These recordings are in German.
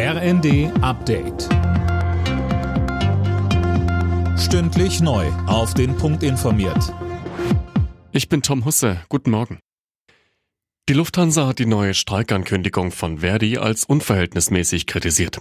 RND Update. Stündlich neu. Auf den Punkt informiert. Ich bin Tom Husse. Guten Morgen. Die Lufthansa hat die neue Streikankündigung von Verdi als unverhältnismäßig kritisiert.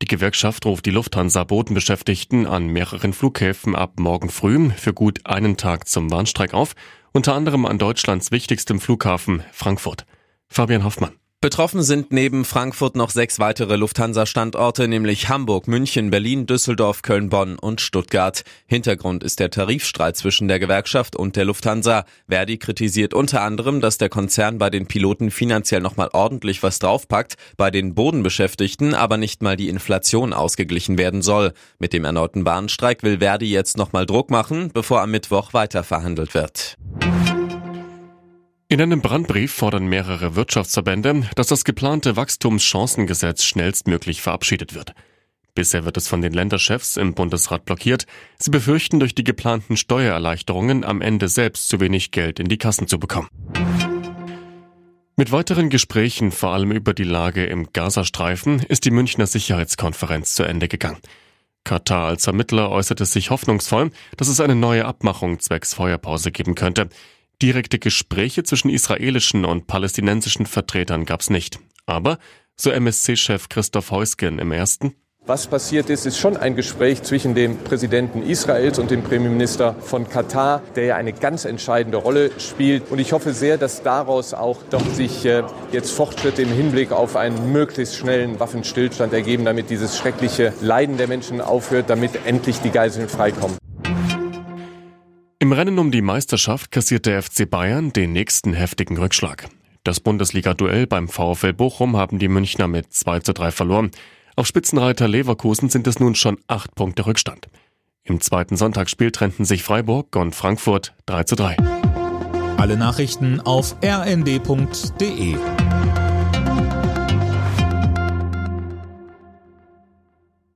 Die Gewerkschaft ruft die Lufthansa-Bodenbeschäftigten an mehreren Flughäfen ab morgen früh für gut einen Tag zum Warnstreik auf, unter anderem an Deutschlands wichtigstem Flughafen Frankfurt. Fabian Hoffmann. Betroffen sind neben Frankfurt noch sechs weitere Lufthansa-Standorte, nämlich Hamburg, München, Berlin, Düsseldorf, Köln, Bonn und Stuttgart. Hintergrund ist der Tarifstreit zwischen der Gewerkschaft und der Lufthansa. Verdi kritisiert unter anderem, dass der Konzern bei den Piloten finanziell nochmal ordentlich was draufpackt, bei den Bodenbeschäftigten aber nicht mal die Inflation ausgeglichen werden soll. Mit dem erneuten Bahnstreik will Verdi jetzt nochmal Druck machen, bevor am Mittwoch weiter verhandelt wird. In einem Brandbrief fordern mehrere Wirtschaftsverbände, dass das geplante Wachstumschancengesetz schnellstmöglich verabschiedet wird. Bisher wird es von den Länderchefs im Bundesrat blockiert. Sie befürchten, durch die geplanten Steuererleichterungen am Ende selbst zu wenig Geld in die Kassen zu bekommen. Mit weiteren Gesprächen, vor allem über die Lage im Gazastreifen, ist die Münchner Sicherheitskonferenz zu Ende gegangen. Katar als Vermittler äußerte sich hoffnungsvoll, dass es eine neue Abmachung zwecks Feuerpause geben könnte. Direkte Gespräche zwischen israelischen und palästinensischen Vertretern gab es nicht. Aber, so MSC-Chef Christoph Heusgen im ersten, was passiert ist, ist schon ein Gespräch zwischen dem Präsidenten Israels und dem Premierminister von Katar, der ja eine ganz entscheidende Rolle spielt. Und ich hoffe sehr, dass daraus auch doch sich äh, jetzt Fortschritte im Hinblick auf einen möglichst schnellen Waffenstillstand ergeben, damit dieses schreckliche Leiden der Menschen aufhört, damit endlich die Geiseln freikommen. Im Rennen um die Meisterschaft kassiert der FC Bayern den nächsten heftigen Rückschlag. Das Bundesliga-Duell beim VfL Bochum haben die Münchner mit 2 zu 3 verloren. Auf Spitzenreiter Leverkusen sind es nun schon acht Punkte Rückstand. Im zweiten Sonntagsspiel trennten sich Freiburg und Frankfurt 3 zu 3. Alle Nachrichten auf rnd.de